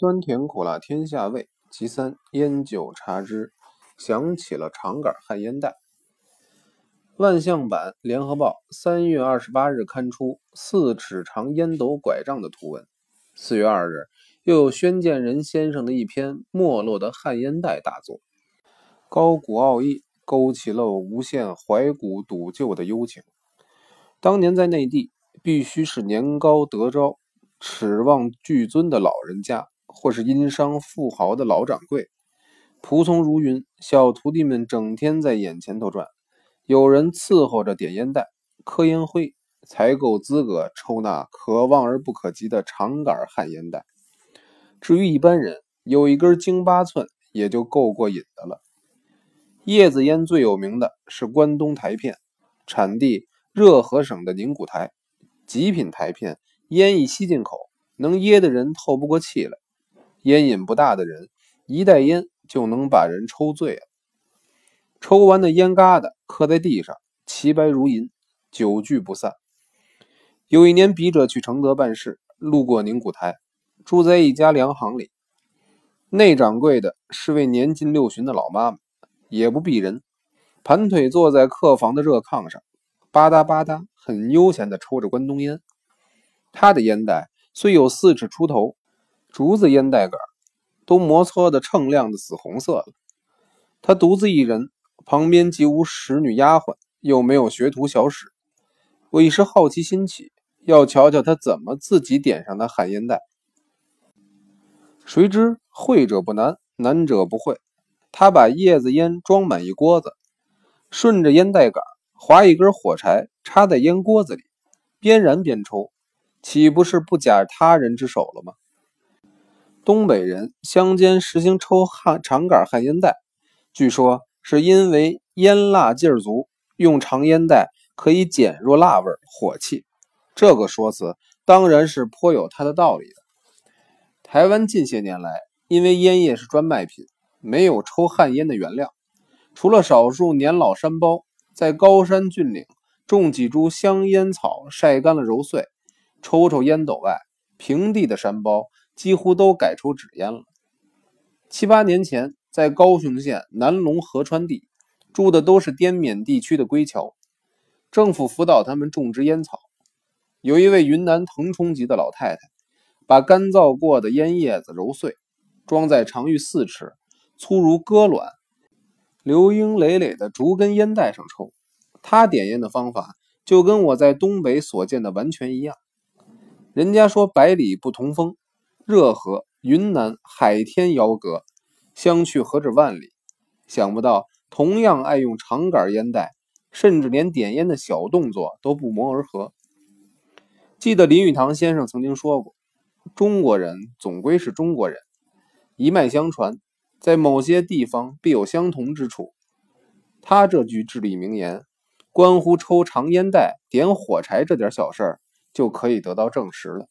酸甜苦辣天下味，其三烟酒茶之。想起了长杆旱烟袋。万象版联合报三月二十八日刊出四尺长烟斗拐杖的图文。四月二日，又有宣建仁先生的一篇《没落的旱烟袋》大作，高古奥义，勾起了我无限怀古笃旧的幽情。当年在内地，必须是年高德昭、耻望巨尊的老人家。或是殷商富豪的老掌柜，仆从如云，小徒弟们整天在眼前头转，有人伺候着点烟袋、磕烟灰，才够资格抽那可望而不可及的长杆旱烟袋。至于一般人，有一根京八寸也就够过瘾的了。叶子烟最有名的是关东台片，产地热河省的宁古台，极品台片，烟一吸进口，能噎得人透不过气来。烟瘾不大的人，一袋烟就能把人抽醉了。抽完的烟疙瘩磕在地上，齐白如银，久聚不散。有一年，笔者去承德办事，路过宁古台，住在一家粮行里。内掌柜的是位年近六旬的老妈妈，也不避人，盘腿坐在客房的热炕上，吧嗒吧嗒，很悠闲地抽着关东烟。她的烟袋虽有四尺出头。竹子烟袋杆都磨搓的锃亮的紫红色了。他独自一人，旁边既无使女丫鬟，又没有学徒小使。我一时好奇心起，要瞧瞧他怎么自己点上的旱烟袋。谁知会者不难，难者不会。他把叶子烟装满一锅子，顺着烟袋杆划一根火柴，插在烟锅子里，边燃边抽，岂不是不假他人之手了吗？东北人乡间实行抽旱长杆旱烟袋，据说是因为烟辣劲儿足，用长烟袋可以减弱辣味火气。这个说辞当然是颇有它的道理的。台湾近些年来，因为烟叶是专卖品，没有抽旱烟的原料，除了少数年老山包在高山峻岭种几株香烟草，晒干了揉碎，抽抽烟斗外，平地的山包。几乎都改抽纸烟了。七八年前，在高雄县南龙河川地住的都是滇缅地区的归侨，政府辅导他们种植烟草。有一位云南腾冲籍的老太太，把干燥过的烟叶子揉碎，装在长逾四尺、粗如鸽卵、流莺累累的竹根烟袋上抽。她点烟的方法就跟我在东北所见的完全一样。人家说百里不同风。热河、云南、海天遥隔，相去何止万里？想不到同样爱用长杆烟袋，甚至连点烟的小动作都不谋而合。记得林语堂先生曾经说过：“中国人总归是中国人，一脉相传，在某些地方必有相同之处。”他这句至理名言，关乎抽长烟袋、点火柴这点小事，就可以得到证实了。